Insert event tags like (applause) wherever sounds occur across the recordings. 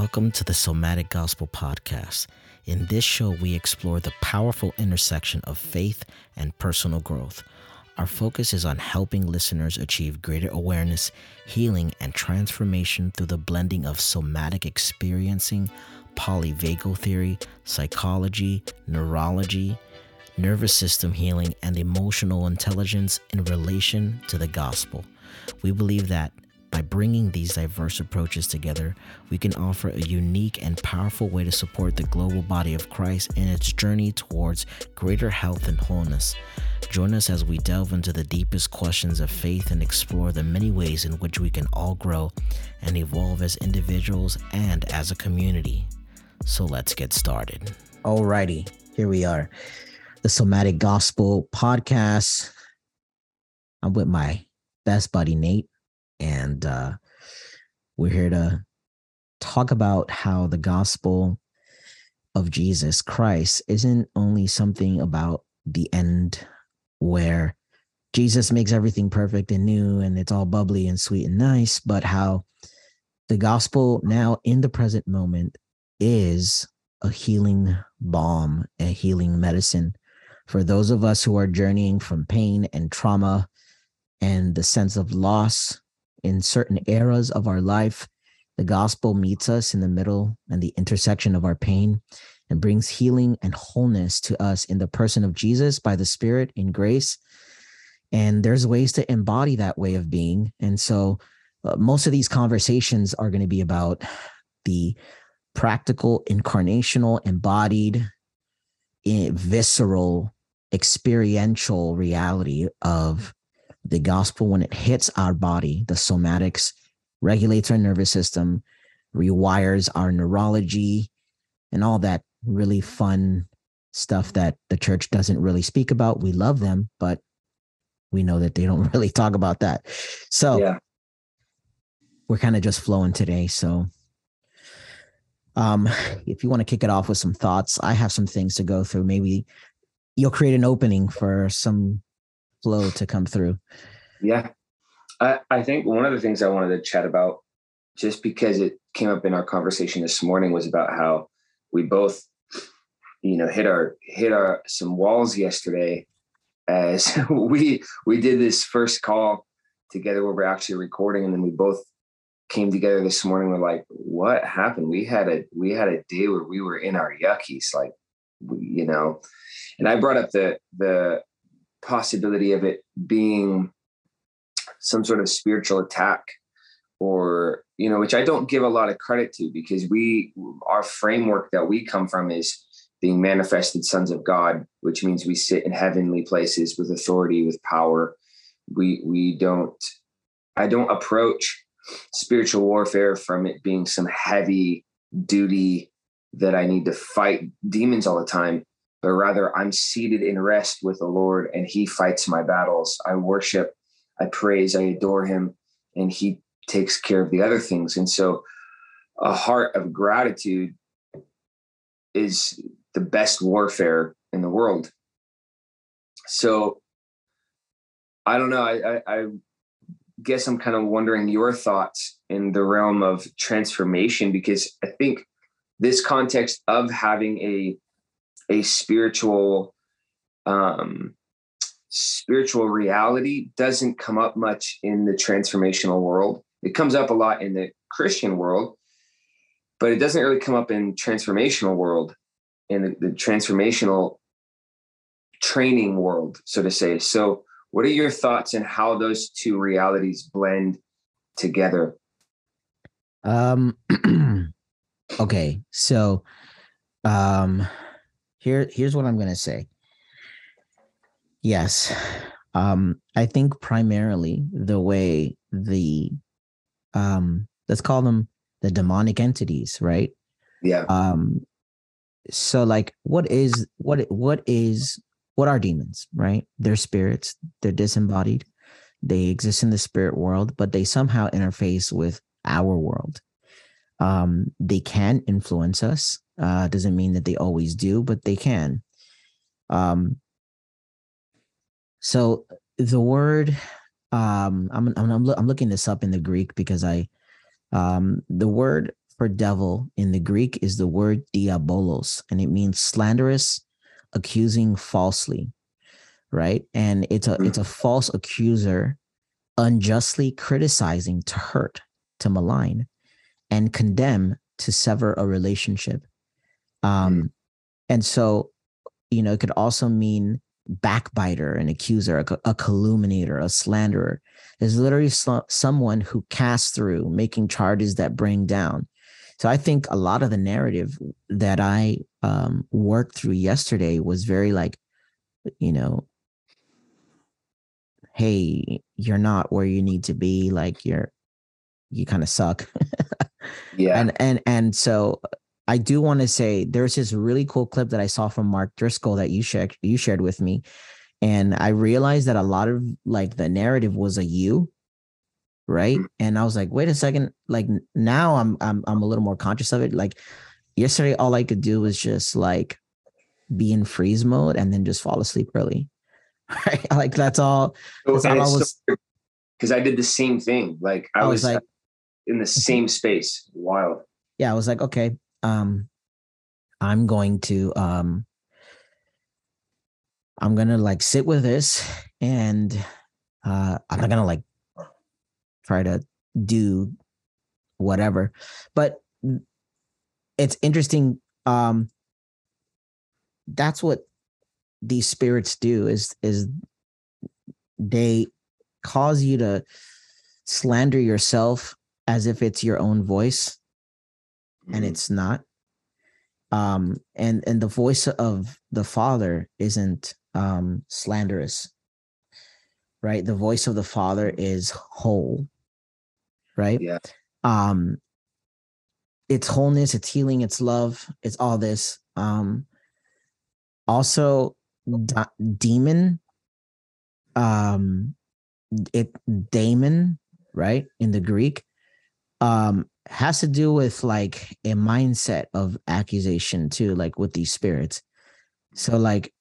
Welcome to the Somatic Gospel Podcast. In this show, we explore the powerful intersection of faith and personal growth. Our focus is on helping listeners achieve greater awareness, healing, and transformation through the blending of somatic experiencing, polyvagal theory, psychology, neurology, nervous system healing, and emotional intelligence in relation to the gospel. We believe that by bringing these diverse approaches together, we can offer a unique and powerful way to support the global body of Christ in its journey towards greater health and wholeness. Join us as we delve into the deepest questions of faith and explore the many ways in which we can all grow and evolve as individuals and as a community. So let's get started. Alrighty, here we are. The Somatic Gospel Podcast. I'm with my best buddy, Nate and uh, we're here to talk about how the gospel of Jesus Christ isn't only something about the end where Jesus makes everything perfect and new and it's all bubbly and sweet and nice, but how the gospel now in the present moment is a healing balm, a healing medicine for those of us who are journeying from pain and trauma and the sense of loss in certain eras of our life, the gospel meets us in the middle and the intersection of our pain and brings healing and wholeness to us in the person of Jesus by the Spirit in grace. And there's ways to embody that way of being. And so uh, most of these conversations are going to be about the practical, incarnational, embodied, visceral, experiential reality of the gospel, when it hits our body, the somatics regulates our nervous system, rewires our neurology, and all that really fun stuff that the church doesn't really speak about. We love them, but we know that they don't (laughs) really talk about that. So yeah. we're kind of just flowing today. So um if you want to kick it off with some thoughts, I have some things to go through. Maybe you'll create an opening for some flow to come through. Yeah. I, I think one of the things I wanted to chat about, just because it came up in our conversation this morning, was about how we both, you know, hit our hit our some walls yesterday as (laughs) we we did this first call together where we're actually recording, and then we both came together this morning. We're like, what happened? We had a we had a day where we were in our yuckies, like you know. And I brought up the the possibility of it being some sort of spiritual attack or you know which i don't give a lot of credit to because we our framework that we come from is being manifested sons of god which means we sit in heavenly places with authority with power. We we don't i don't approach spiritual warfare from it being some heavy duty that i need to fight demons all the time but rather I'm seated in rest with the Lord and He fights my battles. I worship, I praise, I adore Him, and He takes care of the other things. And so a heart of gratitude is the best warfare in the world. So I don't know. I, I, I guess I'm kind of wondering your thoughts in the realm of transformation because I think this context of having a a spiritual um, spiritual reality doesn't come up much in the transformational world. It comes up a lot in the Christian world, but it doesn't really come up in transformational world, in the, the transformational training world, so to say. So, what are your thoughts on how those two realities blend together? Um. (clears throat) okay, so um here here's what i'm going to say. Yes um i think primarily the way the um let's call them the demonic entities right? Yeah. Um so like what is what what is what are demons right? They're spirits. They're disembodied. They exist in the spirit world but they somehow interface with our world um they can influence us uh, doesn't mean that they always do, but they can. Um, so the word, um, I'm, I'm, I'm, I'm looking this up in the Greek because I, um, the word for devil in the Greek is the word diabolos, and it means slanderous, accusing falsely, right? And it's a it's a false accuser unjustly criticizing to hurt, to malign, and condemn to sever a relationship. Um, mm. And so, you know, it could also mean backbiter, an accuser, a, a calumniator, a slanderer. Is literally so, someone who casts through, making charges that bring down. So I think a lot of the narrative that I um, worked through yesterday was very like, you know, hey, you're not where you need to be. Like you're, you kind of suck. (laughs) yeah. And and and so I do want to say there's this really cool clip that I saw from Mark Driscoll that you shared you shared with me, and I realized that a lot of like the narrative was a you, right? Mm-hmm. And I was like, wait a second, like now I'm I'm I'm a little more conscious of it. Like yesterday, all I could do was just like be in freeze mode and then just fall asleep early. (laughs) Right? Like that's all. That's all I was. Because I did the same thing. Like I, I was, was like in the same space. Wild. Yeah, I was like, okay, um, I'm going to um, I'm gonna like sit with this, and uh, I'm not gonna like try to do whatever, but it's interesting. Um, that's what these spirits do is is they cause you to slander yourself as if it's your own voice mm-hmm. and it's not. Um and and the voice of the father isn't um slanderous right? The voice of the father is whole right? Yeah. Um it's wholeness it's healing it's love it's all this. Um also demon um it daemon right in the greek um has to do with like a mindset of accusation too like with these spirits. So like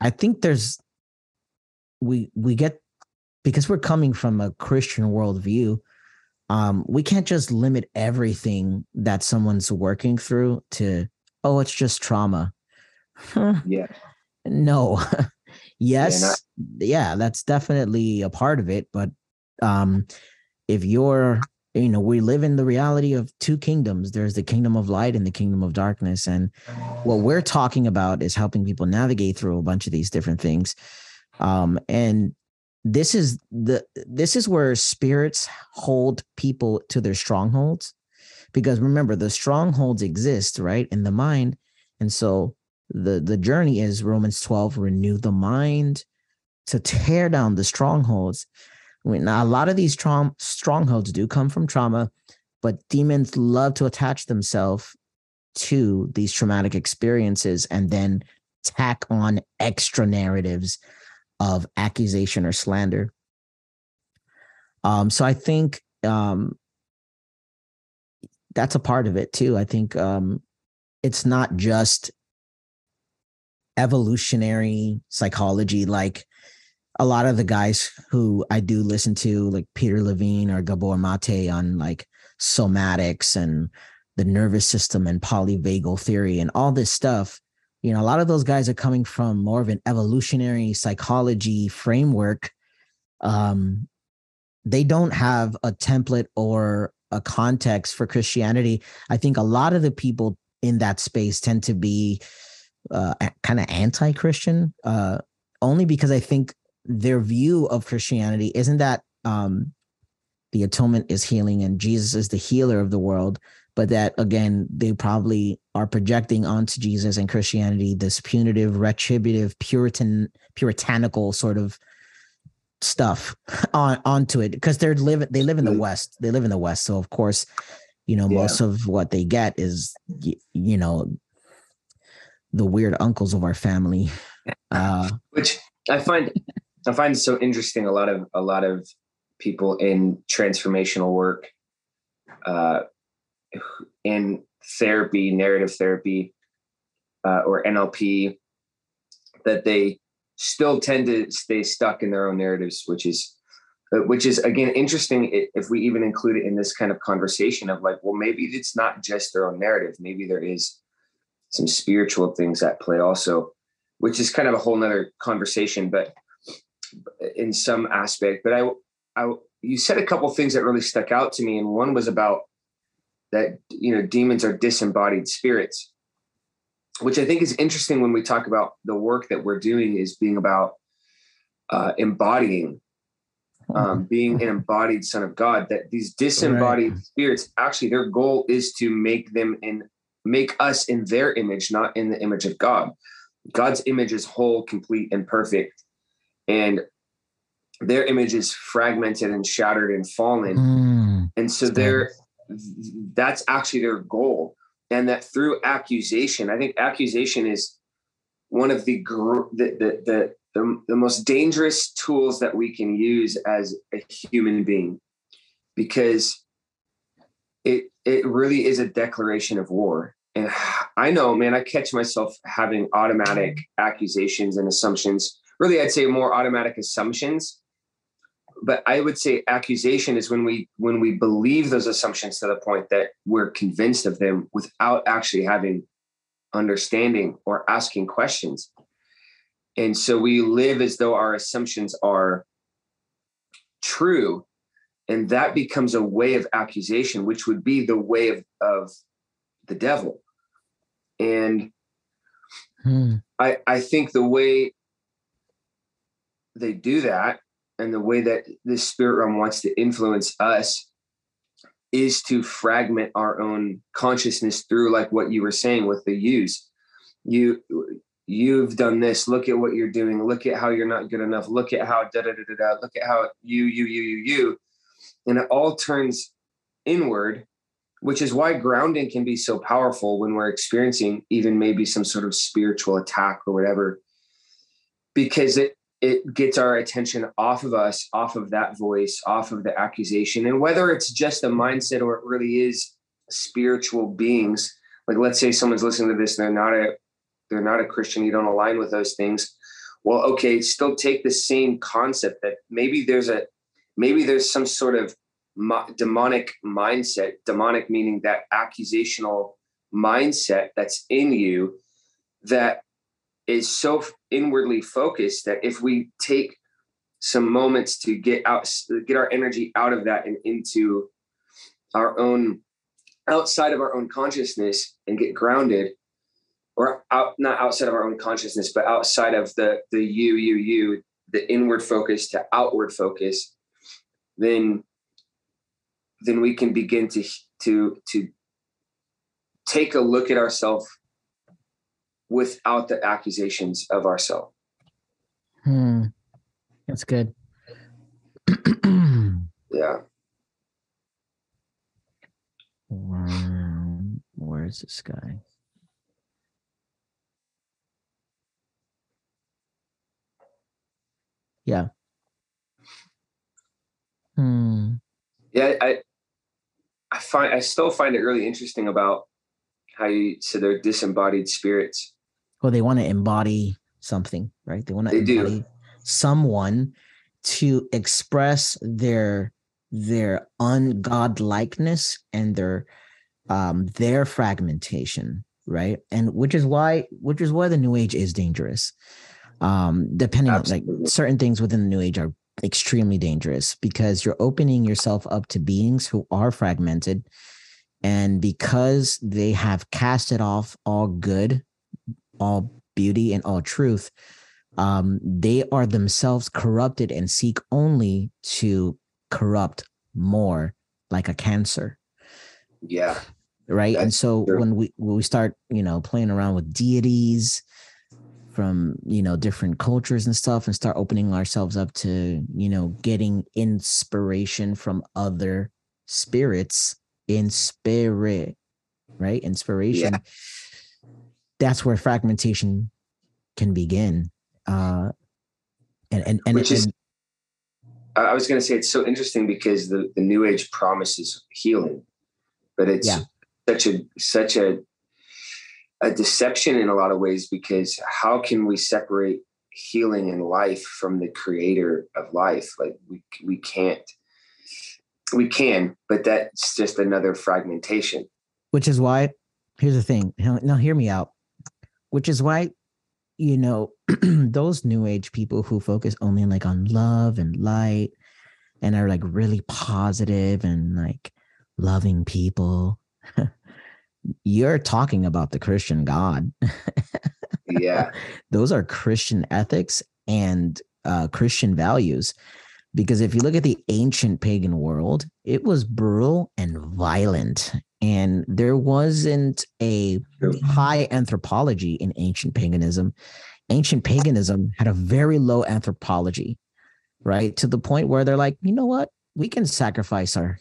i think there's we we get because we're coming from a christian worldview um we can't just limit everything that someone's working through to oh it's just trauma. (laughs) Yeah. No. (laughs) Yes. yeah, that's definitely a part of it but um if you're you know we live in the reality of two kingdoms. There's the kingdom of light and the kingdom of darkness. And what we're talking about is helping people navigate through a bunch of these different things. Um and this is the this is where spirits hold people to their strongholds. Because remember the strongholds exist right in the mind. And so the the journey is romans 12 renew the mind to tear down the strongholds a lot of these strongholds do come from trauma, but demons love to attach themselves to these traumatic experiences and then tack on extra narratives of accusation or slander. Um, so I think um, that's a part of it too. I think um, it's not just evolutionary psychology, like a lot of the guys who I do listen to, like Peter Levine or Gabor Mate on like somatics and the nervous system and polyvagal theory and all this stuff, you know, a lot of those guys are coming from more of an evolutionary psychology framework. Um, they don't have a template or a context for Christianity. I think a lot of the people in that space tend to be uh, kind of anti-Christian, uh, only because I think their view of Christianity isn't that um, the atonement is healing and Jesus is the healer of the world, but that again, they probably are projecting onto Jesus and Christianity this punitive, retributive, Puritan, puritanical sort of stuff (laughs) on onto it because they're living they live in the west. They live in the west. So of course you know yeah. most of what they get is you know the weird uncles of our family. Uh (laughs) which i find I find it so interesting. A lot of a lot of people in transformational work, uh, in therapy, narrative therapy, uh, or NLP, that they still tend to stay stuck in their own narratives, which is uh, which is again interesting if we even include it in this kind of conversation of like well maybe it's not just their own narrative maybe there is some spiritual things at play also which is kind of a whole nother conversation but in some aspect but i i you said a couple things that really stuck out to me and one was about that you know demons are disembodied spirits which i think is interesting when we talk about the work that we're doing is being about uh, embodying um, being an embodied son of God, that these disembodied right. spirits actually their goal is to make them in make us in their image, not in the image of God. God's image is whole, complete, and perfect. And their image is fragmented and shattered and fallen. Mm, and so they're that's actually their goal. And that through accusation, I think accusation is one of the the the, the the, the most dangerous tools that we can use as a human being because it it really is a declaration of war and (sighs) i know man i catch myself having automatic accusations and assumptions really i'd say more automatic assumptions but i would say accusation is when we when we believe those assumptions to the point that we're convinced of them without actually having understanding or asking questions and so we live as though our assumptions are true. And that becomes a way of accusation, which would be the way of, of the devil. And hmm. I, I think the way they do that and the way that the spirit realm wants to influence us is to fragment our own consciousness through like what you were saying with the use. You you've done this. Look at what you're doing. Look at how you're not good enough. Look at how da da da da da. Look at how you you you you you. And it all turns inward which is why grounding can be so powerful when we're experiencing even maybe some sort of spiritual attack or whatever. Because it it gets our attention off of us off of that voice off of the accusation and whether it's just a mindset or it really is spiritual beings like let's say someone's listening to this and they're not a they're not a Christian, you don't align with those things. Well, okay, still take the same concept that maybe there's a maybe there's some sort of mo- demonic mindset, demonic meaning that accusational mindset that's in you that is so inwardly focused that if we take some moments to get out get our energy out of that and into our own outside of our own consciousness and get grounded or out not outside of our own consciousness but outside of the the you you you the inward focus to outward focus then then we can begin to to to take a look at ourselves without the accusations of ourselves hmm that's good (clears throat) yeah where's this guy Yeah. Hmm. Yeah, I I find I still find it really interesting about how you said they're disembodied spirits. Well, they want to embody something, right? They want to they embody do. someone to express their their ungodlikeness and their um their fragmentation, right? And which is why which is why the new age is dangerous um depending Absolutely. on like certain things within the new age are extremely dangerous because you're opening yourself up to beings who are fragmented and because they have casted off all good all beauty and all truth um they are themselves corrupted and seek only to corrupt more like a cancer. Yeah. Right? And so true. when we when we start you know playing around with deities from you know different cultures and stuff and start opening ourselves up to you know getting inspiration from other spirits in spirit right? Inspiration. Yeah. That's where fragmentation can begin uh and and, and which is i was going to say it's so interesting because the, the new age promises healing but it's yeah. such a such a a deception in a lot of ways because how can we separate healing and life from the creator of life. Like we we can't we can, but that's just another fragmentation. Which is why here's the thing. Now hear me out. Which is why you know (clears throat) those new age people who focus only like on love and light and are like really positive and like loving people (laughs) you're talking about the christian god. Yeah. (laughs) Those are christian ethics and uh, christian values because if you look at the ancient pagan world it was brutal and violent and there wasn't a high anthropology in ancient paganism. Ancient paganism had a very low anthropology right? To the point where they're like you know what? We can sacrifice our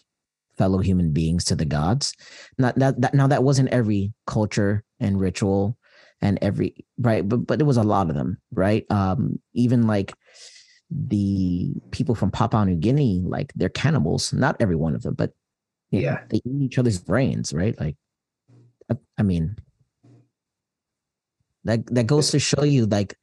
fellow human beings to the gods. Not that, that now that wasn't every culture and ritual and every right? But but it was a lot of them right? Um even like the people from papua new guinea like they're cannibals. Not every one of them but yeah. They eat each other's brains right? Like I, I mean that that goes to show you like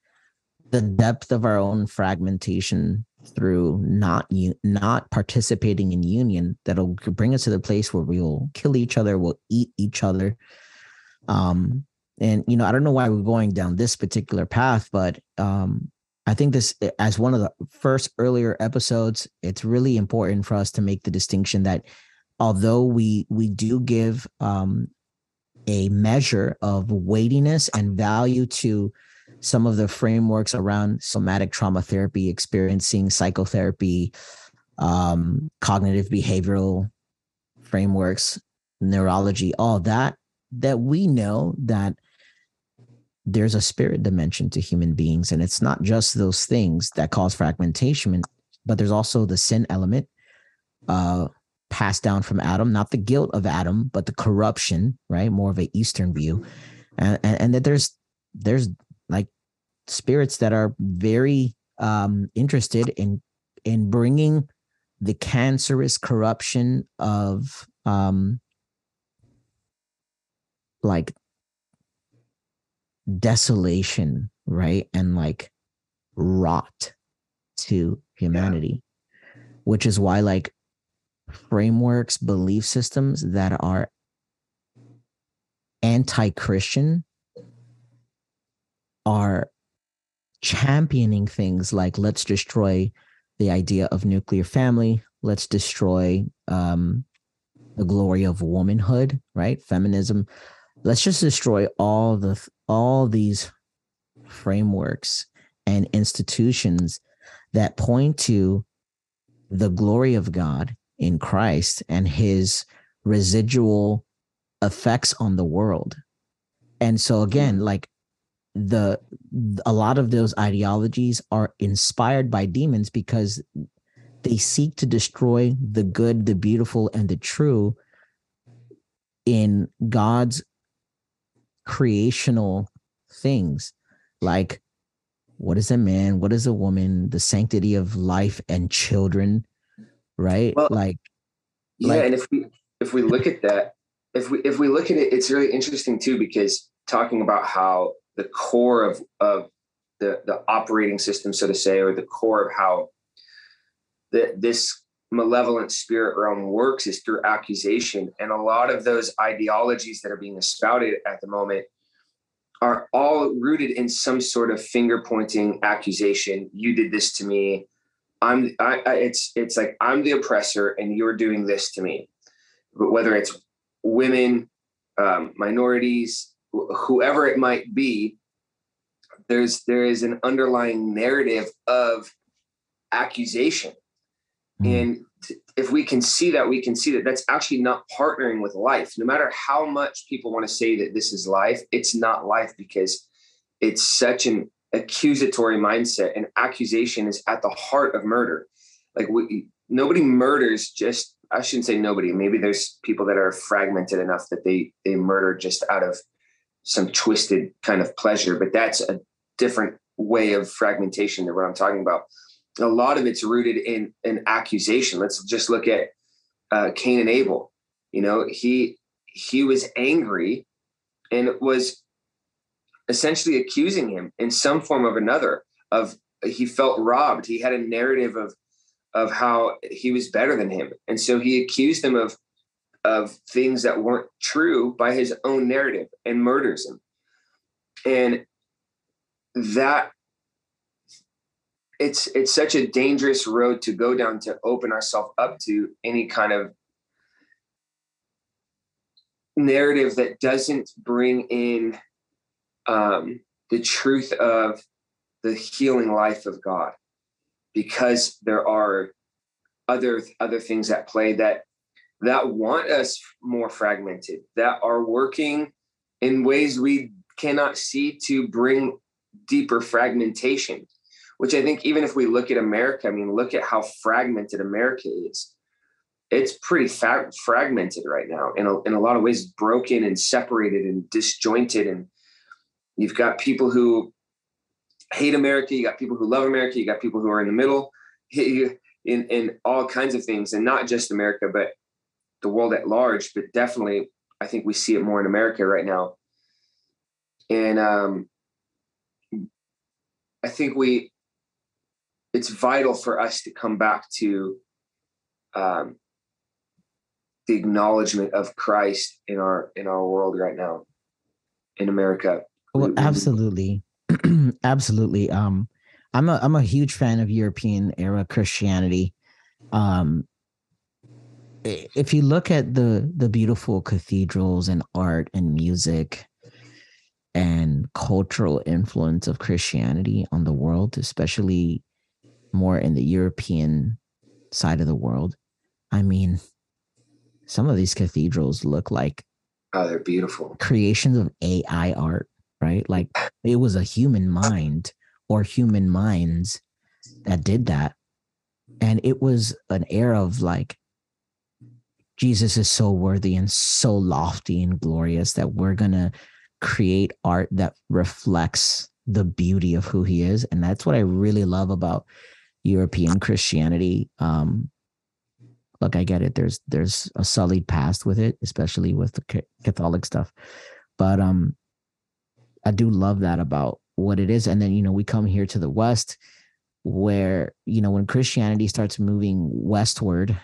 the depth of our own fragmentation through not you not participating in union that'll bring us to the place where we'll kill each other we'll eat each other. Um and you know i don't know why we're going down this particular path but um i think this as one of the first earlier episodes it's really important for us to make the distinction that although we we do give um a measure of weightiness and value to some of the frameworks around somatic trauma therapy, experiencing psychotherapy, um, cognitive behavioral frameworks, neurology, all that, that we know that there's a spirit dimension to human beings. And it's not just those things that cause fragmentation, but there's also the sin element uh, passed down from Adam, not the guilt of Adam, but the corruption, right? More of an Eastern view. And, and, and that there's there's like spirits that are very um, interested in in bringing the cancerous corruption of um, like desolation, right, and like rot to humanity, yeah. which is why like frameworks, belief systems that are anti-Christian are championing things like let's destroy the idea of nuclear family, let's destroy um, the glory of womanhood, right? Feminism. Let's just destroy all the all these frameworks and institutions that point to the glory of God in Christ and his residual effects on the world. And so again, mm-hmm. like the a lot of those ideologies are inspired by demons because they seek to destroy the good, the beautiful, and the true in God's creational things. Like, what is a man? What is a woman? The sanctity of life and children, right? Well, like, yeah. Like, and if we if we look at that, if we if we look at it, it's really interesting too because talking about how the core of of the the operating system, so to say, or the core of how that this malevolent spirit realm works is through accusation. And a lot of those ideologies that are being espouted at the moment are all rooted in some sort of finger pointing accusation. You did this to me. I'm I, I, it's it's like I'm the oppressor and you're doing this to me. But whether it's women, um, minorities, whoever it might be there's there is an underlying narrative of accusation mm. and if we can see that we can see that that's actually not partnering with life no matter how much people want to say that this is life it's not life because it's such an accusatory mindset and accusation is at the heart of murder like we, nobody murders just i shouldn't say nobody maybe there's people that are fragmented enough that they they murder just out of some twisted kind of pleasure, but that's a different way of fragmentation than what I'm talking about. A lot of it's rooted in an accusation. Let's just look at uh, Cain and Abel. You know, he he was angry and was essentially accusing him in some form of another of he felt robbed. He had a narrative of of how he was better than him, and so he accused him of of things that weren't true by his own narrative and murders him. And that it's it's such a dangerous road to go down to open ourselves up to any kind of narrative that doesn't bring in um, the truth of the healing life of God, because there are other other things at play that that want us more fragmented, that are working in ways we cannot see to bring deeper fragmentation. Which I think, even if we look at America, I mean, look at how fragmented America is. It's pretty fa- fragmented right now, in a, in a lot of ways, broken and separated and disjointed. And you've got people who hate America, you got people who love America, you got people who are in the middle, (laughs) in in all kinds of things, and not just America, but the world at large, but definitely I think we see it more in America right now. And um, I think we it's vital for us to come back to um, the acknowledgement of Christ in our in our world right now in America. Well, absolutely, (clears throat) absolutely. Um, I'm a I'm a huge fan of European era Christianity. Um, if you look at the the beautiful cathedrals and art and music and cultural influence of Christianity on the world, especially more in the European side of the world, I mean, some of these cathedrals look like oh, they're beautiful creations of AI art, right? Like it was a human mind or human minds that did that. And it was an era of like Jesus is so worthy and so lofty and glorious that we're going to create art that reflects the beauty of who he is. And that's what I really love about European Christianity. Um, look, I get it. There's there's a sullied past with it, especially with the Catholic stuff. But um, I do love that about what it is. And then you know we come here to the West, where you know when Christianity starts moving westward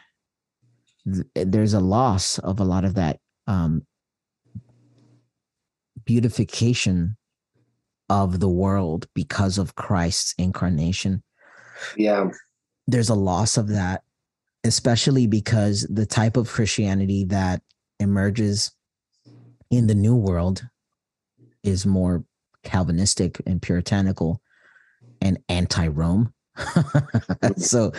there's a loss of a lot of that um, beautification of the world because of Christ's incarnation. Yeah. There's a loss of that, especially because the type of Christianity that emerges in the new world is more Calvinistic and puritanical and anti Rome. (laughs) so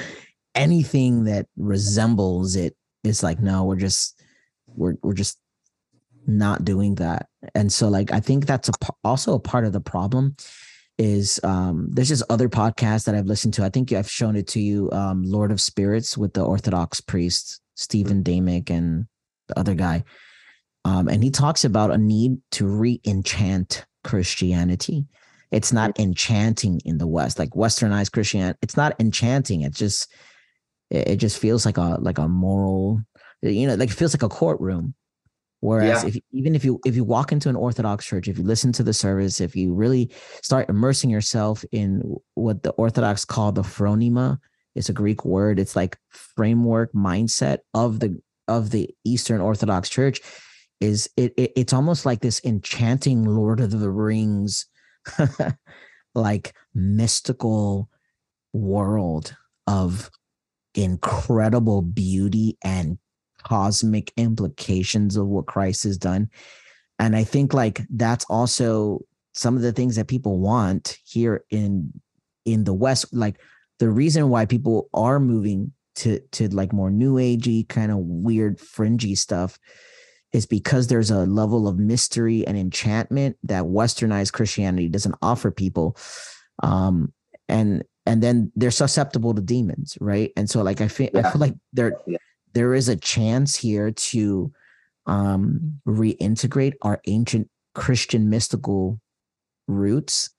anything that resembles it it's like no we're just we're we're just not doing that. And so like i think that's a also a part of the problem is um there's just other podcasts that i've listened to. I think i've shown it to you um lord of spirits with the orthodox priest stephen damick and the other guy um and he talks about a need to re-enchant christianity. It's not enchanting in the west like westernized christianity it's not enchanting it's just it, just feels like a like a moral you know like it feels like a courtroom. Whereas yeah. if even if you if you walk into an orthodox church if you listen to the service if you really start immersing yourself in what the orthodox call the phronema it's a greek word it's like framework mindset of the of the eastern orthodox church is it, it it's almost like this enchanting lord of the rings (laughs) like mystical world of incredible beauty and cosmic implications of what Christ has done. And I think like that's also some of the things that people want here in in the West. Like the reason why people are moving to to like more new agey kind of weird fringy stuff is because there's a level of mystery and enchantment that westernized Christianity doesn't offer people. Um, and and then they're susceptible to demons, right? And so like I feel yeah. I feel like there yeah. there is a chance here to um reintegrate our ancient Christian mystical roots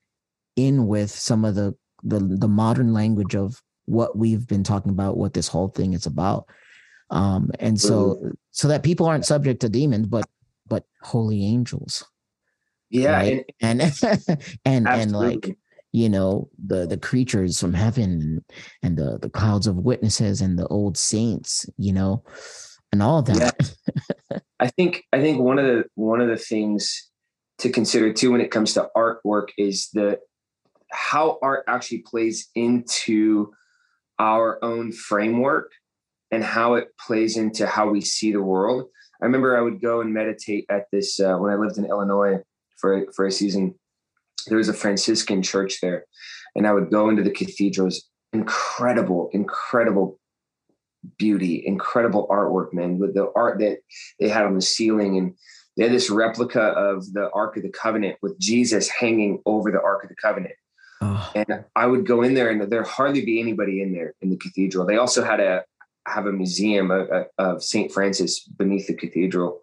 in with some of the the the modern language of what we've been talking about, what this whole thing is about. Um, and so. So that people aren't subject to demons, but but holy angels. Yeah, right? and and (laughs) and, and like you know the the creatures from heaven and the the clouds of witnesses and the old saints you know and all that yeah. (laughs) i think i think one of the one of the things to consider too when it comes to artwork is the how art actually plays into our own framework and how it plays into how we see the world i remember i would go and meditate at this uh, when i lived in illinois for for a season there was a Franciscan church there, and I would go into the cathedrals. Incredible, incredible beauty, incredible artwork, man. With the art that they had on the ceiling, and they had this replica of the Ark of the Covenant with Jesus hanging over the Ark of the Covenant. Oh. And I would go in there, and there hardly be anybody in there in the cathedral. They also had a have a museum of, Saint Francis beneath the cathedral,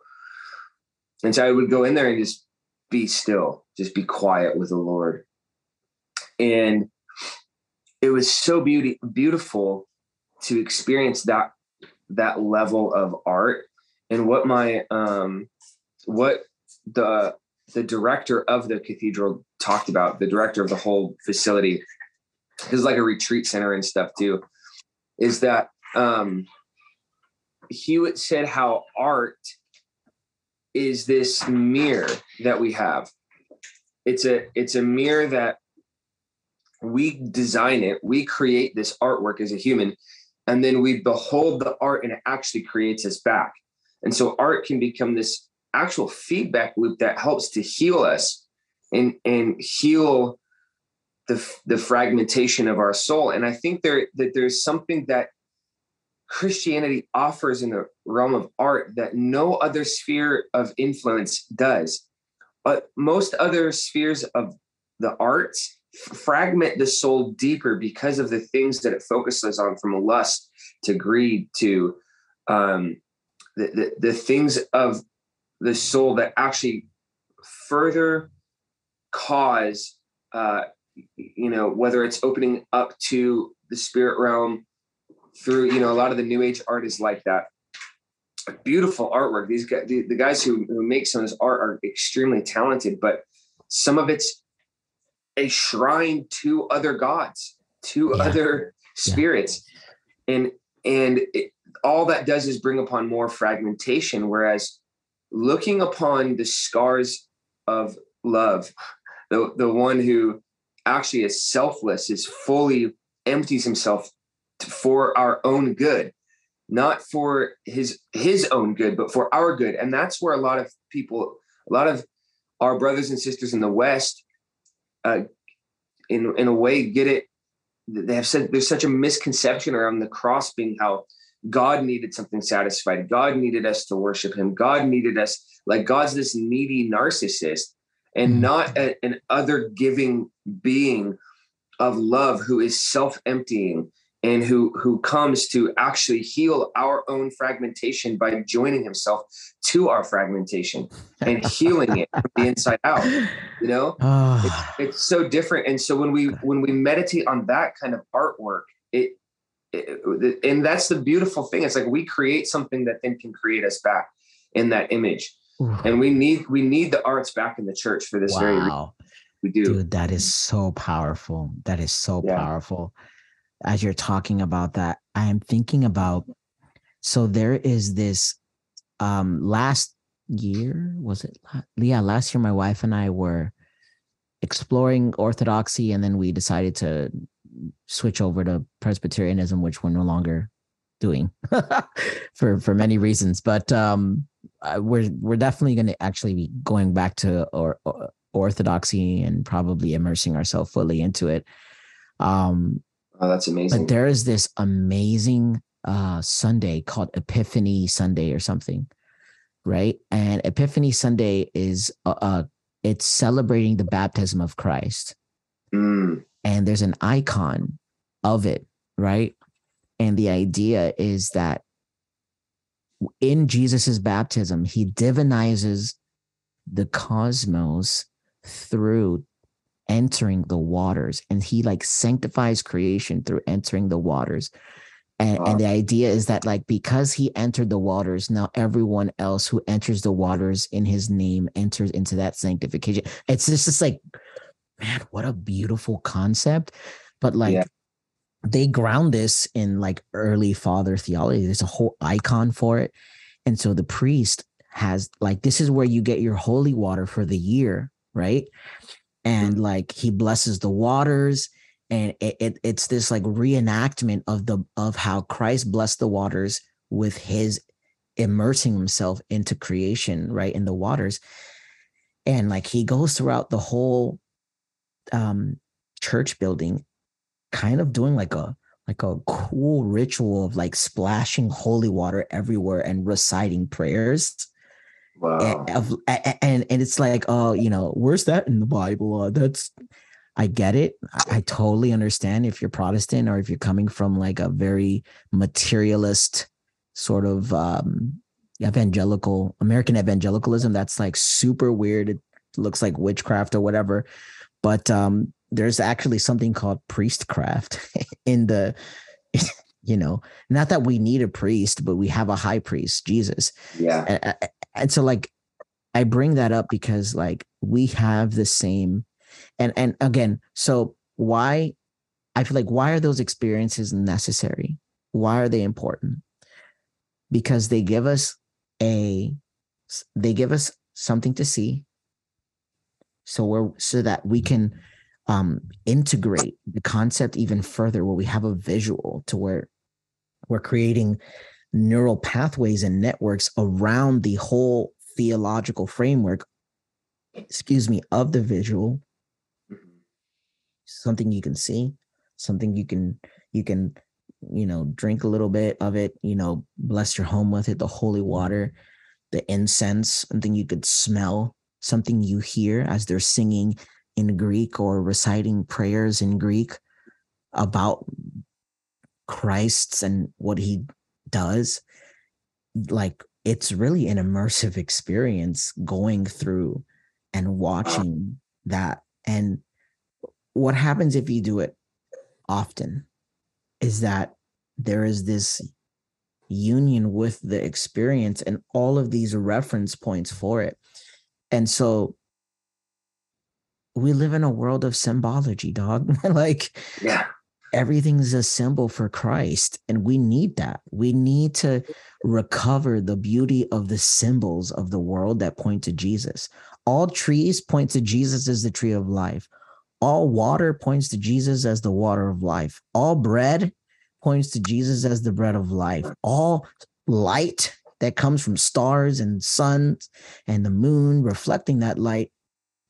and so I would go in there and just be still, just be quiet with the Lord. And it was so beauty beautiful to experience that that level of art and what my um what the the director of the cathedral talked about the director of the whole facility this is like a retreat center and stuff too is that um he said how art is this mirror that we have. It's a it's a mirror that we design it, we create this artwork as a human, and then we behold the art and it actually creates us back. And so art can become this actual feedback loop that helps to heal us and and heal the the fragmentation of our soul. And I think there that there's something that Christianity offers in the realm of art that no other sphere of influence does. But most other spheres of the arts fragment the soul deeper because of the things that it focuses on from lust to greed to um, the, the, the things of the soul that actually further cause uh, you know whether it's opening up to the spirit realm through you know a lot of the new age art is like that beautiful artwork these guys the, the guys who, who make some of this art are extremely talented but some of it's a shrine to other gods to yeah. other spirits yeah. and and it, all that does is bring upon more fragmentation whereas looking upon the scars of love the the one who actually is selfless is fully empties himself for our own good not for his his own good but for our good. And that's where a lot of people a lot of our brothers and sisters in the west uh, in in a way get it they have said there's such a misconception around the cross being how god needed something satisfied. God needed us to worship him. God needed us like god's this needy narcissist and mm. not a, an other giving being of love who is self-emptying and who who comes to actually heal our own fragmentation by joining himself to our fragmentation and healing it from the inside out you know oh. (sighs) it's, it's, so different and so when we when we meditate on that kind of artwork it, it and that's the beautiful thing it's like we create something that then can create us back in that image and we need we need the arts back in the church for this wow. very reason. we do Dude, that is so powerful that is so yeah. powerful as you're talking about that, I am thinking about so there is this um last year, was it? Yeah, last year my wife and I were exploring orthodoxy and then we decided to switch over to Presbyterianism, which we're no longer doing (laughs) for for many reasons. But um we're we're definitely going to actually be going back to or, or orthodoxy and probably immersing ourselves fully into it. Um, Oh, that's amazing. But there is this amazing uh, Sunday called Epiphany Sunday or something, right? And Epiphany Sunday is uh, uh it's celebrating the baptism of Christ, mm. and there's an icon of it, right? And the idea is that in Jesus's baptism, he divinizes the cosmos through entering the waters and he like sanctifies creation through entering the waters and, wow. and the idea is that like because he entered the waters now everyone else who enters the waters in his name enters into that sanctification it's just, just like man, what a beautiful concept. But like yeah. they ground this in like early father theology. There's a whole icon for it. And so the priest has like this is where you get your holy water for the year, right? And like he blesses the waters and it, it, it's this like reenactment of the of how Christ blessed the waters with his immersing himself into creation, right? In the waters. And like he goes throughout the whole um church building, kind of doing like a like a cool ritual of like splashing holy water everywhere and reciting prayers. Wow. And, and, and it's like, oh, you know, where's that in the Bible? Uh, that's I get it. I, I, totally understand if you're Protestant or if you're coming from like a very materialist sort of um, evangelical American evangelicalism. That's like super weird. It looks like witchcraft or whatever. But um, there's actually something called priestcraft (laughs) in the, (laughs) you know, not that we need a priest, but we have a high priest, Jesus. Yeah. And, so like, I bring that up because like we have the same and and again so why i feel like why are those experiences necessary? Why are they important? Because they give us a they give us something to see. So we're so that we can um integrate the concept even further where we have a visual to where we're creating neural pathways and networks around the whole theological framework excuse me of the visual. Mm-hmm. Something you can see, something you can you can you know drink a little bit of it, you know, bless your home with it, the holy water, the incense, something you could smell, something you hear as they're singing in Greek or reciting prayers in Greek about Christ's and what he does. Like it's really an immersive experience going through and watching that. And what happens if you do it often is that there is this union with the experience and all of these reference points for it. And so we live in a world of symbology, dog. (laughs) like, yeah, everything's a symbol for Christ. And we need that. We need to recover the beauty of the symbols of the world that point to Jesus. All trees point to Jesus as the tree of life. All water points to Jesus as the water of life. All bread points to Jesus as the bread of life. All light that comes from stars and suns and the moon reflecting that light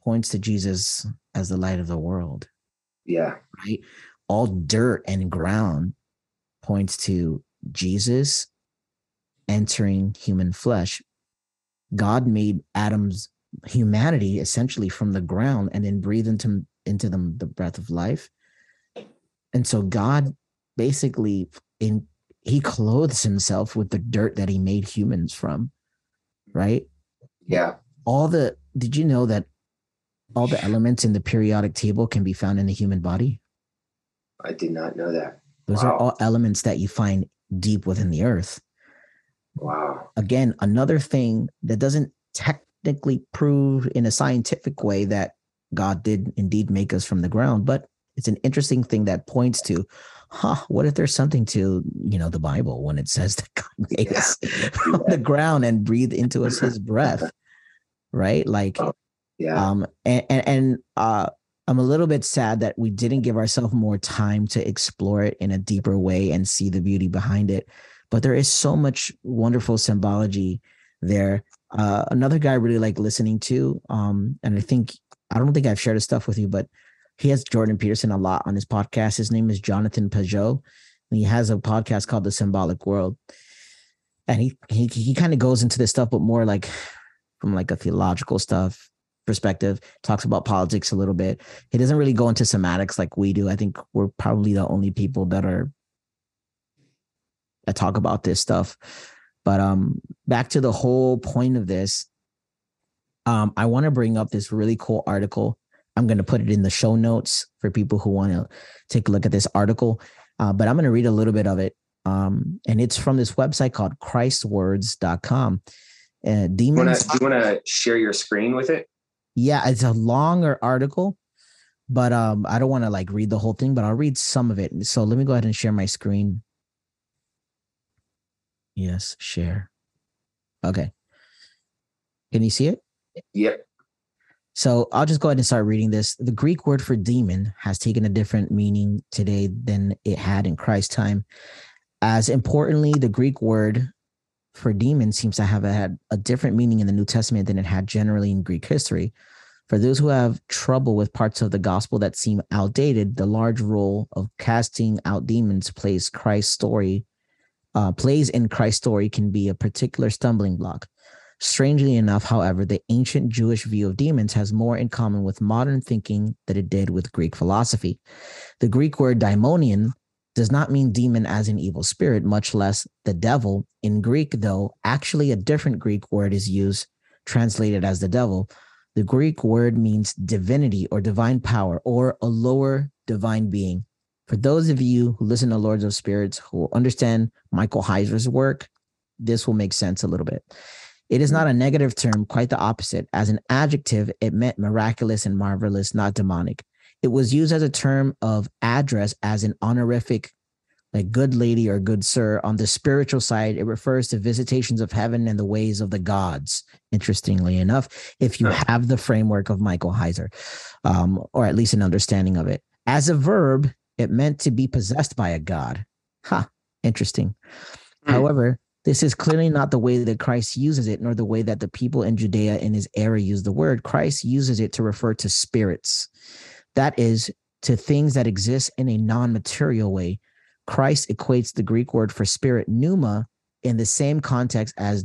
points to Jesus as the light of the world. Yeah. Right. All dirt and ground points to Jesus entering human flesh. God made Adam's humanity essentially from the ground and then breathed into into them the breath of life. And so God basically in he clothes himself with the dirt that he made humans from. Right? Yeah. All the did you know that all the elements in the periodic table can be found in the human body? I did not know that. Those wow. are all elements that you find deep within the earth. Wow. Again, another thing that doesn't technically prove in a scientific way that God did indeed make us from the ground, but it's an interesting thing that points to, huh, what if there's something to, you know, the Bible when it says (laughs) that God made yeah. us (laughs) from yeah. the ground and breathed into us his breath, right? Like, oh, yeah. Um, and, and, and uh, I'm a little bit sad that we didn't give ourselves more time to explore it in a deeper way and see the beauty behind it. But there is so much wonderful symbology there. Uh, another guy I really like listening to, um, and I think I don't think I've shared his stuff with you, but he has Jordan Peterson a lot on his podcast. His name is Jonathan Pageau, and he has a podcast called The Symbolic World. And he he he kind of goes into this stuff, but more like from like a theological stuff perspective. Talks about politics a little bit. He doesn't really go into somatics like we do. I think we're probably the only people that are that talk about this stuff. But um, back to the whole point of this um, I want to bring up this really cool article. I'm going to put it in the show notes for people who want to take a look at this article. Uh, but I'm going to read a little bit of it. Um, and it's from this website called christwords.com. Uh, demons. Do you want to share your screen with it? Yeah, it's a longer article, but um, I don't want to like read the whole thing, but I'll read some of it. So let me go ahead and share my screen. Yes, share. Okay. Can you see it? Yep. So I'll just go ahead and start reading this. The Greek word for demon has taken a different meaning today than it had in Christ's time. As importantly, the Greek word for demon seems to have had a different meaning in the New Testament than it had generally in Greek history. For those who have trouble with parts of the gospel that seem outdated, the large role of casting out demons plays Christ's story, uh, plays in Christ's story can be a particular stumbling block. Strangely enough, however, the ancient Jewish view of demons has more in common with modern thinking than it did with Greek philosophy. The Greek word daimonion does not mean demon as an evil spirit, much less the devil. In Greek, though, actually a different Greek word is used, translated as the devil. The Greek word means divinity or divine power or a lower divine being. For those of you who listen to Lords of Spirits who understand Michael Heiser's work, this will make sense a little bit. It is not a negative term, quite the opposite. As an adjective, it meant miraculous and marvelous, not demonic. It was used as a term of address as an honorific, like good lady or good sir. On the spiritual side, it refers to visitations of heaven and the ways of the gods. Interestingly enough, if you have the framework of Michael Heiser, um, or at least an understanding of it. As a verb, it meant to be possessed by a god. Ha, huh, interesting. Mm. However, this is clearly not the way that Christ uses it, nor the way that the people in Judea in his era use the word. Christ uses it to refer to spirits. That is, to things that exist in a non material way. Christ equates the Greek word for spirit, pneuma, in the same context as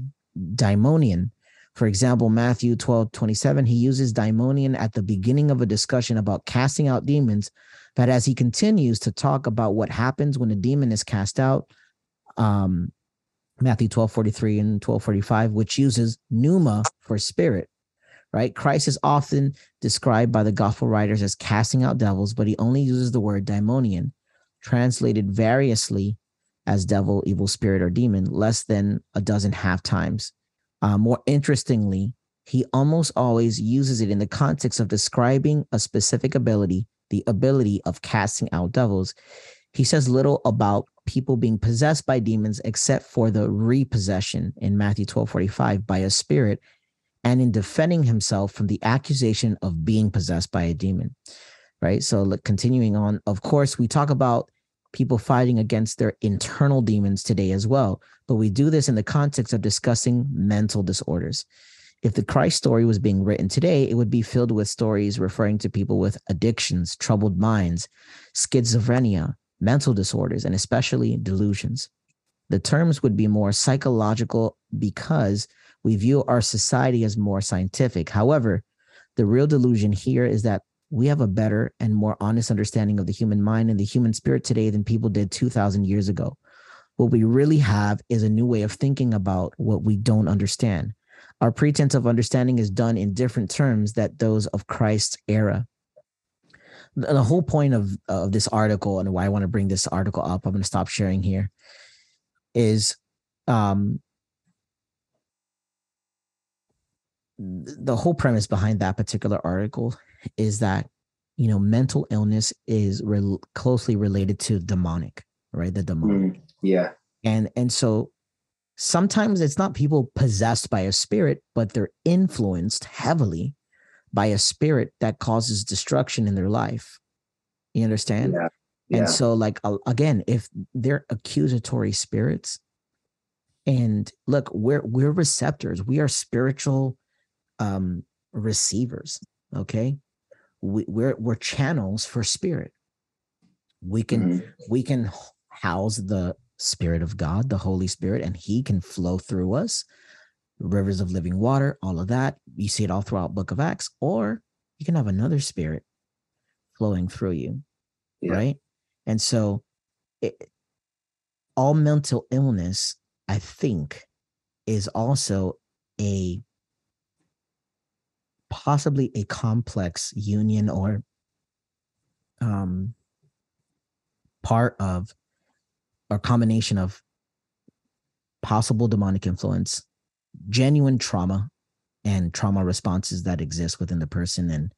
daimonion. For example, Matthew 12, 27, he uses daimonion at the beginning of a discussion about casting out demons. But as he continues to talk about what happens when a demon is cast out, um, Matthew 12, 43 and 12, 45, which uses pneuma for spirit right? Christ is often described by the gospel writers as casting out devils, but he only uses the word daimonion, translated variously as devil, evil spirit, or demon, less than a dozen half times. Uh, more interestingly, he almost always uses it in the context of describing a specific ability, the ability of casting out devils. He says little about people being possessed by demons except for the repossession in Matthew 12 45 by a spirit and in defending himself from the accusation of being possessed by a demon. Right. So, look, continuing on, of course, we talk about people fighting against their internal demons today as well, but we do this in the context of discussing mental disorders. If the Christ story was being written today, it would be filled with stories referring to people with addictions, troubled minds, schizophrenia, mental disorders, and especially delusions. The terms would be more psychological because we view our society as more scientific. However, the real delusion here is that we have a better and more honest understanding of the human mind and the human spirit today than people did 2000 years ago. What we really have is a new way of thinking about what we don't understand. Our pretense of understanding is done in different terms that those of Christ's era. The whole point of, of this article and why I want to bring this article up, I'm going to stop sharing here, is um, the whole premise behind that particular article is that you know mental illness is re- closely related to demonic right? The demonic. Mm, yeah. And and so sometimes it's not people possessed by a spirit but they're influenced heavily by a spirit that causes destruction in their life. You understand? Yeah. Yeah. and so like again if they're accusatory spirits and look we're we're receptors. We are spiritual um, receivers. Okay, we, we're we're channels for spirit. We can mm-hmm. we can house the spirit of God, the Holy Spirit, and He can flow through us. Rivers of living water, all of that. You see it all throughout Book of Acts, or you can have another spirit flowing through you, yeah. right? And so, it, all mental illness, I think, is also a possibly a complex union or um, part of or combination of possible demonic influence, genuine trauma, and trauma responses that exist within the person, and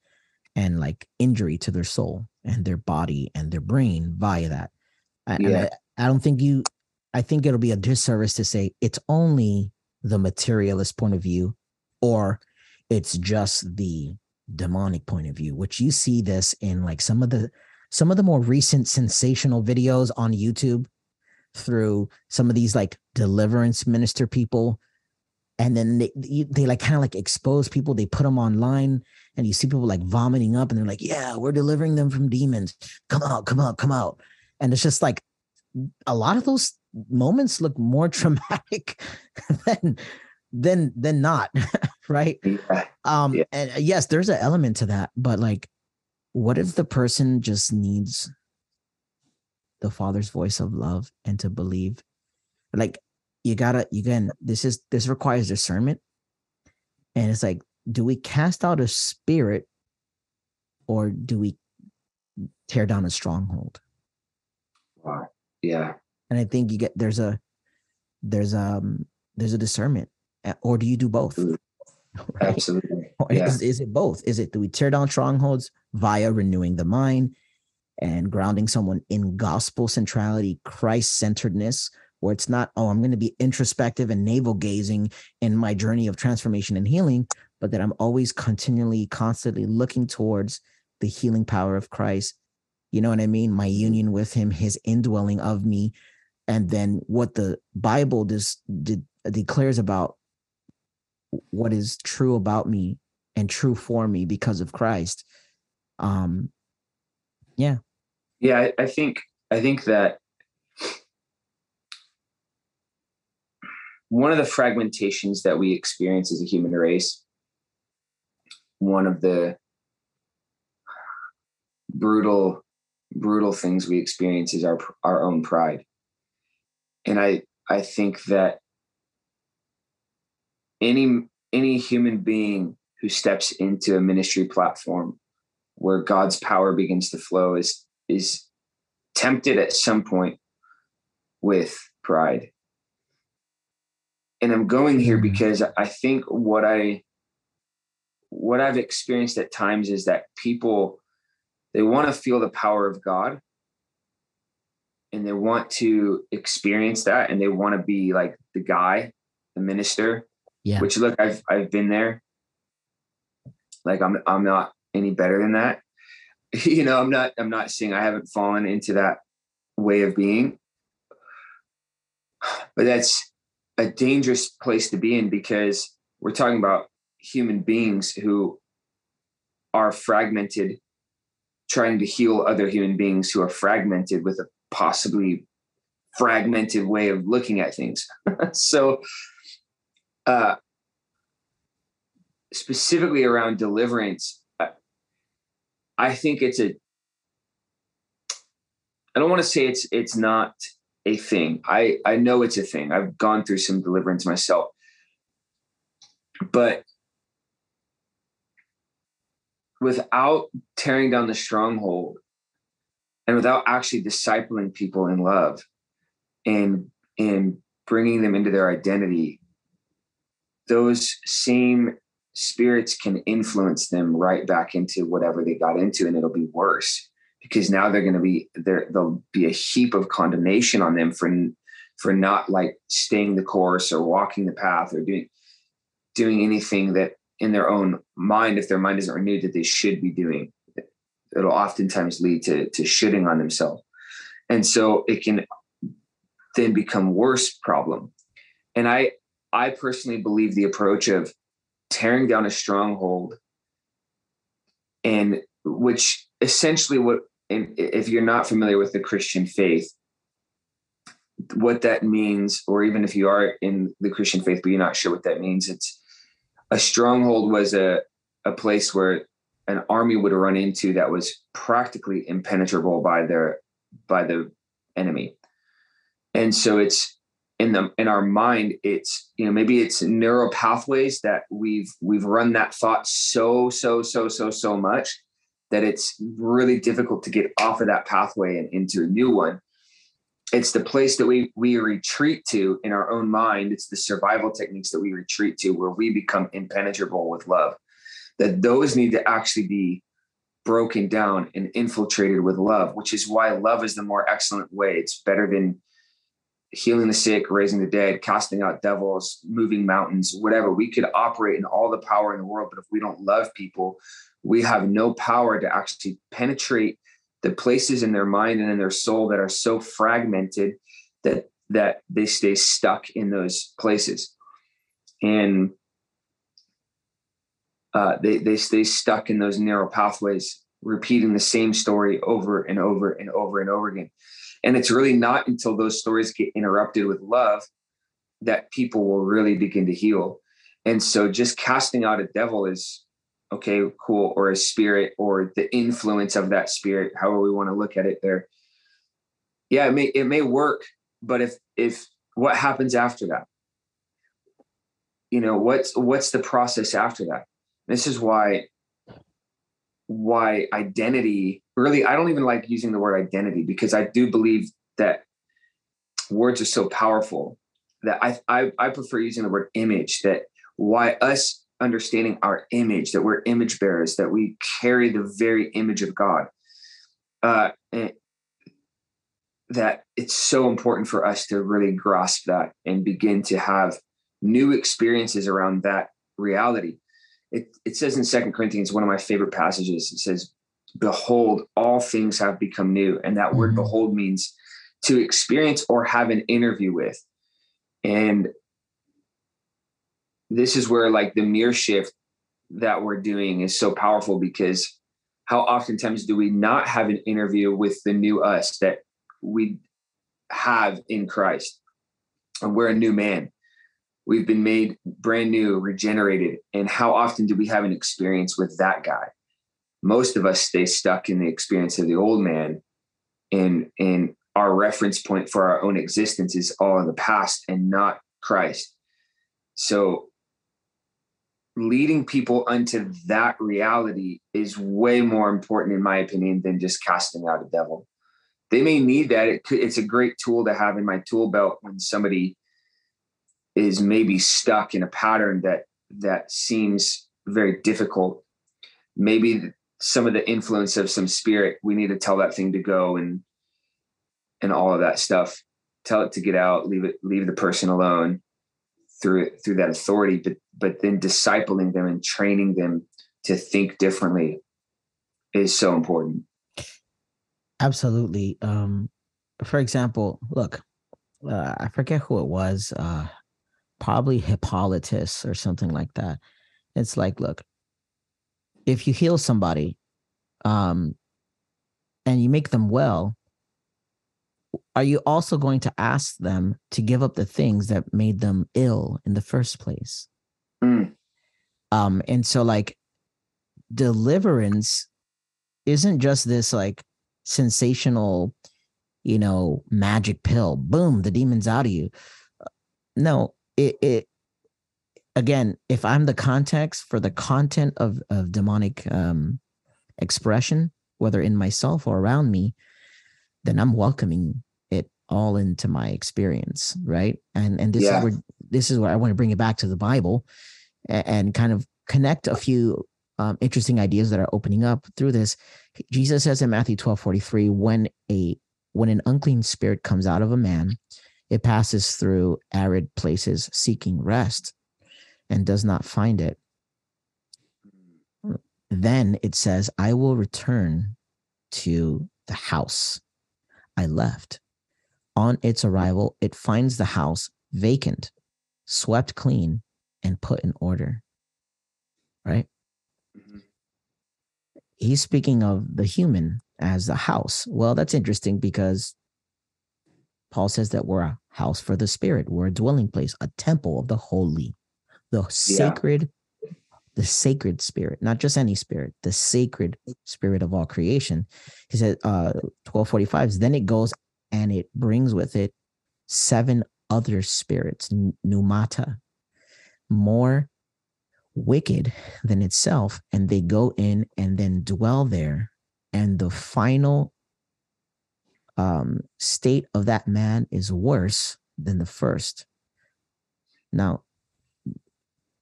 and like injury to their soul and their body and their brain via that. Yeah. I, I don't think you, I think it'll be a disservice to say it's only the materialist point of view or it's just the demonic point of view, which you see this in like some of the some of the more recent sensational videos on YouTube through some of these like deliverance minister people. And then they they like kind of like expose people they put them online and you see people like vomiting up and they're like yeah we're delivering them from demons. Come out come out come out. And it's just like a lot of those moments look more (laughs) traumatic than than than not (laughs) right? Yeah. um yeah. and uh, yes there's an element to that but like what if the person just needs the father's voice of love and to believe? Like you gotta you again this is this requires discernment. And it's like do we cast out a spirit or do we tear down a stronghold? Wow yeah. And i think you get there's a there's um there's a discernment or do you do both mm. (laughs) right? absolutely (laughs) yeah. is, is it both is it do we tear down strongholds via renewing the mind and grounding someone in gospel centrality christ centeredness where it's not, oh, I'm going to be introspective and navel gazing in my journey of transformation and healing, but that I'm always continually, constantly looking towards the healing power of Christ. You know what I mean? My mm-hmm. union with him, his indwelling of me, and then what the Bible just de- declares about what is true about me and true for me because of Christ. Um, yeah. Yeah, I, I think I think that one of the fragmentations that we experience as a human race, one of the brutal, brutal things we experience is our our own pride. And I I think that any any human being who steps into a ministry platform where God's power begins to flow is is tempted at some point with pride and I'm going here mm-hmm. because I think what I what I've experienced at times is that people they want to feel the power of God and they want to experience that and they want to be like the guy, the minister. Yeah. Which look, I've I've been there. Like I'm I'm not any better than that. (laughs) you know, I'm not I'm not saying I haven't fallen into that way of being. (sighs) But that's a dangerous place to be in because we're talking about human beings who are fragmented trying to heal other human beings who are fragmented with a possibly fragmented way of looking at things (laughs) so uh specifically around deliverance i think it's a i don't want to say it's it's not a thing. I I know it's a thing. I've gone through some deliverance myself. But without tearing down the stronghold and without actually discipling people in love and and bringing them into their identity those same spirits can influence them right back into whatever they got into and it'll be worse because now they're going to be there there'll be a heap of condemnation on them for for not like staying the course or walking the path or doing doing anything that in their own mind if their mind isn't renewed that they should be doing. It'll oftentimes lead to to shitting on themselves. And so it can then become worse problem. And i i personally believe the approach of tearing down a stronghold and which essentially what and if you're not familiar with the Christian faith, what that means, or even if you are in the Christian faith but you're not sure what that means, it's a stronghold was a a place where an army would run into that was practically impenetrable by their by the enemy. And so it's in the in our mind, it's you know maybe it's neural pathways that we've we've run that thought so so so so so much that it's really difficult to get off of that pathway and into a new one. It's the place that we we retreat to in our own mind. It's the survival techniques that we retreat to where we become impenetrable with love. That those need to actually be broken down and infiltrated with love, which is why love is the more excellent way. It's better than healing the sick, raising the dead, casting out devils, moving mountains, whatever. We could operate in all the power in the world, but if we don't love people, we have no power to actually penetrate the places in their mind and in their soul that are so fragmented that that they stay stuck in those places. And uh, they they stay stuck in those narrow pathways, repeating the same story over and over and over and over again. And it's really not until those stories get interrupted with love that people will really begin to heal. And so just casting out a devil is okay, cool, or a spirit or the influence of that spirit, however we want to look at it there. Yeah, it may it may work, but if if what happens after that? You know, what's what's the process after that? This is why why identity really i don't even like using the word identity because i do believe that words are so powerful that i i, I prefer using the word image that why us understanding our image that we're image bearers that we carry the very image of god uh that it's so important for us to really grasp that and begin to have new experiences around that reality. It, it says in second corinthians one of my favorite passages it says behold all things have become new and that mm-hmm. word behold means to experience or have an interview with and this is where like the mirror shift that we're doing is so powerful because how oftentimes do we not have an interview with the new us that we have in christ and we're a new man we've been made brand new, regenerated. And how often do we have an experience with that guy? Most of us stay stuck in the experience of the old man. And, and our reference point for our own existence is all in the past and not Christ. So leading people unto that reality is way more important, in my opinion, than just casting out a devil. They may need that. It it's a great tool to have in my tool belt when somebody is maybe stuck in a pattern that that seems very difficult maybe some of the influence of some spirit we need to tell that thing to go and and all of that stuff. Tell it to get out leave it leave the person alone through through that authority but but then discipling them and training them to think differently is so important. Absolutely. Um for example look uh, i forget who it was uh probably Hippolytus or something like that. It's like, look, if you heal somebody um, and you make them well, are you also going to ask them to give up the things that made them ill in the first place? Mm. Um, and so, like, deliverance isn't just this like sensational, you know, magic pill. Boom, the demon's out of you. No, it, it again, if I'm the context for the content of of demonic um, expression, whether in myself or around me, then I'm welcoming it all into my experience, right? And and this yeah. is where this is where I want to bring it back to the Bible and, and kind of connect a few um, interesting ideas that are opening up through this. Jesus says in Matthew 12 43, when a when an unclean spirit comes out of a man, it passes through arid places seeking rest and does not find it. Then it says, I will return to the house I left. On its arrival, it finds the house vacant, swept clean, and put in order. Right? Mm-hmm. He's speaking of the human as the house. Well, that's interesting because Paul says that we're a house for the spirit, we're a dwelling place, a temple of the holy, the yeah. sacred, the sacred spirit, not just any spirit, the sacred spirit of all creation. He said, uh, 1245, then it goes and it brings with it seven other spirits, pneumata, more wicked than itself, and they go in and then dwell there. And the final um, state of that man is worse than the first. Now,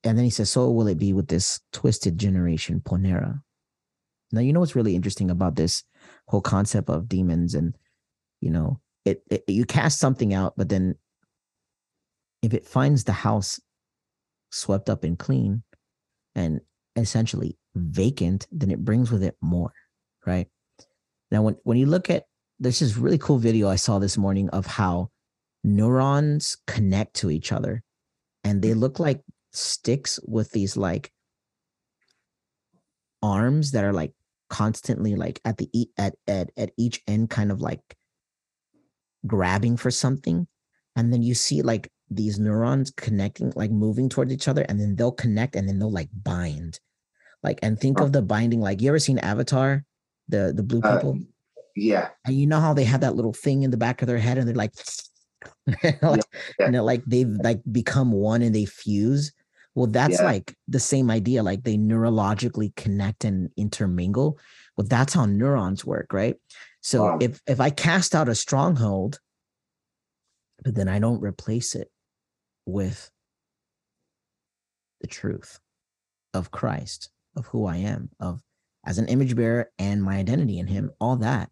and then he says, so will it be with this twisted generation, Ponera. Now, you know what's really interesting about this whole concept of demons and, you know, it, it you cast something out, but then if it finds the house swept up and clean and essentially vacant, then it brings with it more, right? Now, when, when you look at this is really cool video I saw this morning of how neurons connect to each other and they look like sticks with these like arms that are like constantly like at the at at at each end kind of like grabbing for something. And then you see like these neurons connecting like moving towards each other and then they'll connect and then they'll like bind. Like and think oh. of the binding like you ever seen avatar the the blue uh, people? uh, yeah. And you know how they have that little thing in the back of their head and they're like (laughs) like, yeah, yeah. and like they've like become one and they fuse well that's yeah. like the same idea like they neurologically connect and intermingle well that's how neurons work right so wow. if if i cast out a stronghold but then i don't replace it with the truth of christ of who i am of as an image bearer and my identity in him all that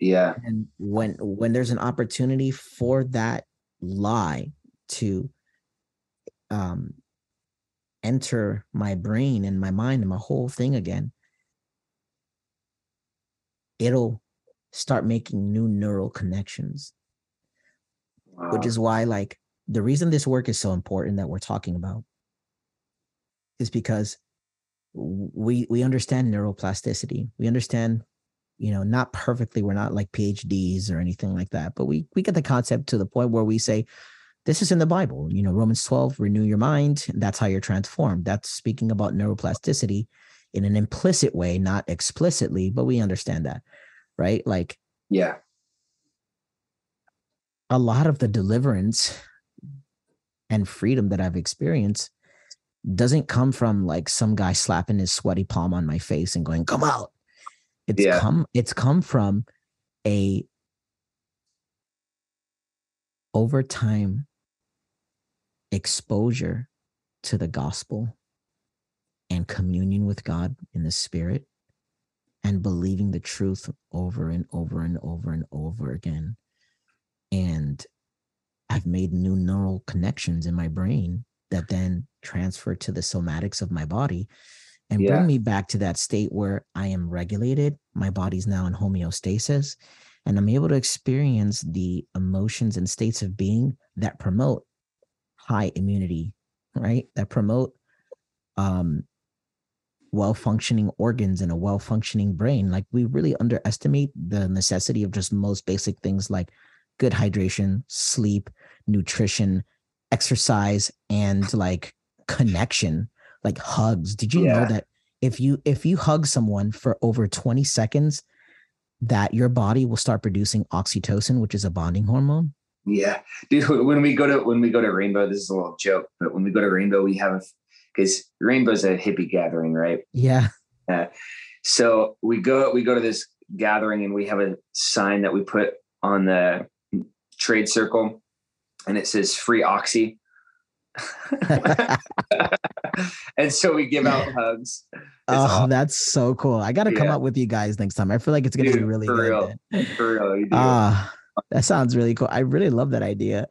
yeah. And when when there's an opportunity for that lie to um enter my brain and my mind and my whole thing again, it'll start making new neural connections. Wow. Which is why like the reason this work is so important that we're talking about is because we we understand neuroplasticity. We understand you know not perfectly we're not like phds or anything like that but we we get the concept to the point where we say this is in the bible you know romans 12 renew your mind that's how you're transformed. That's speaking about neuroplasticity in an implicit way not explicitly but we understand that right? Like yeah. a lot of the deliverance and freedom that i've experienced doesn't come from like some guy slapping his sweaty palm on my face and going come out. It's yeah. come it's come from a over time exposure to the gospel and communion with God in the spirit and believing the truth over and over and over and over again. And I've made new neural connections in my brain that then transfer to the somatics of my body and yeah. bring me back to that state where I am regulated. My body's now in homeostasis, and I'm able to experience the emotions and states of being that promote high immunity, right? That promote um, well functioning organs and a well functioning brain. Like we really underestimate the necessity of just most basic things like good hydration, sleep, nutrition, exercise, and like connection like hugs. Did you yeah. know that if you if you hug someone for over 20 seconds, that your body will start producing oxytocin, which is a bonding hormone? Yeah, dude. (laughs) When we go to when we go to Rainbow, this is a little joke, but when we go to Rainbow, we have because Rainbow's a hippie gathering, right? Yeah. Uh, so we go we go to this gathering and we have a sign that we put on the trade circle, and it says "free oxy." (laughs) (laughs) and so we give out hugs. It's oh, awesome. that's so cool. I got to come yeah. up with you guys next time. I feel like it's going to be really for good. Real. For real. Ah, uh, that sounds really cool. I really love that idea.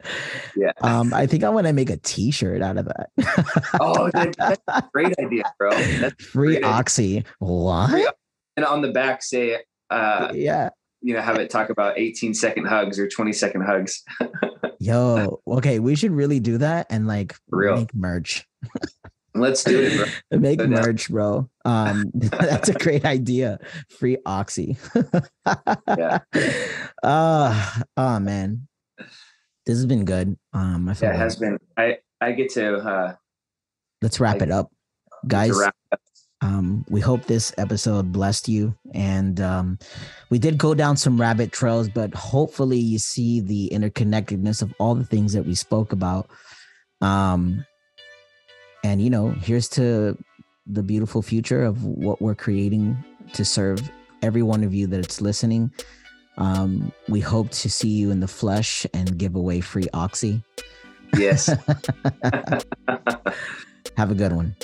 Yeah. Um, I think I want to make a t-shirt out of that. oh, (laughs) that's a great idea, bro. That's free oxy. Idea. What? And on the back say uh yeah you know, have it talk about 18 second hugs or 20 second hugs. Yo, okay, we should really do that and like Real. make merch. (laughs) Let's do it, bro. (laughs) make so merch, bro. Um, (laughs) that's a great idea. Free oxy. yeah. Uh, (laughs) oh man, this has been good. Um, I feel yeah, it has been. I I get to. uh Let's wrap I, it up, guys. Wrap up. Um, we hope this episode blessed you. And um, we did go down some rabbit trails, but hopefully you see the interconnectedness of all the things that we spoke about. Um, and, you know, here's to the beautiful future of what we're creating to serve every one of you that's listening. Um, we hope to see you in the flesh and give away free oxy. Yes. (laughs) (laughs) Have a good one.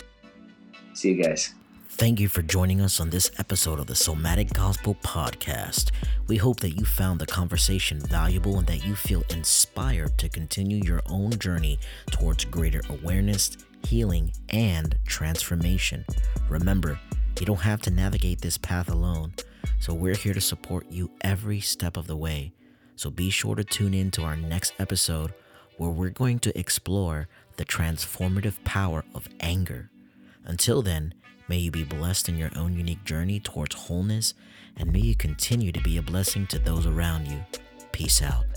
See you guys. Thank you for joining us on this episode of the Somatic Gospel Podcast. We hope that you found the conversation valuable and that you feel inspired to continue your own journey towards greater awareness, healing, and transformation. Remember, you don't have to navigate this path alone, so we're here to support you every step of the way. So be sure to tune in to our next episode where we're going to explore the transformative power of anger. Until then, May you be blessed in your own unique journey towards wholeness, and may you continue to be a blessing to those around you. Peace out.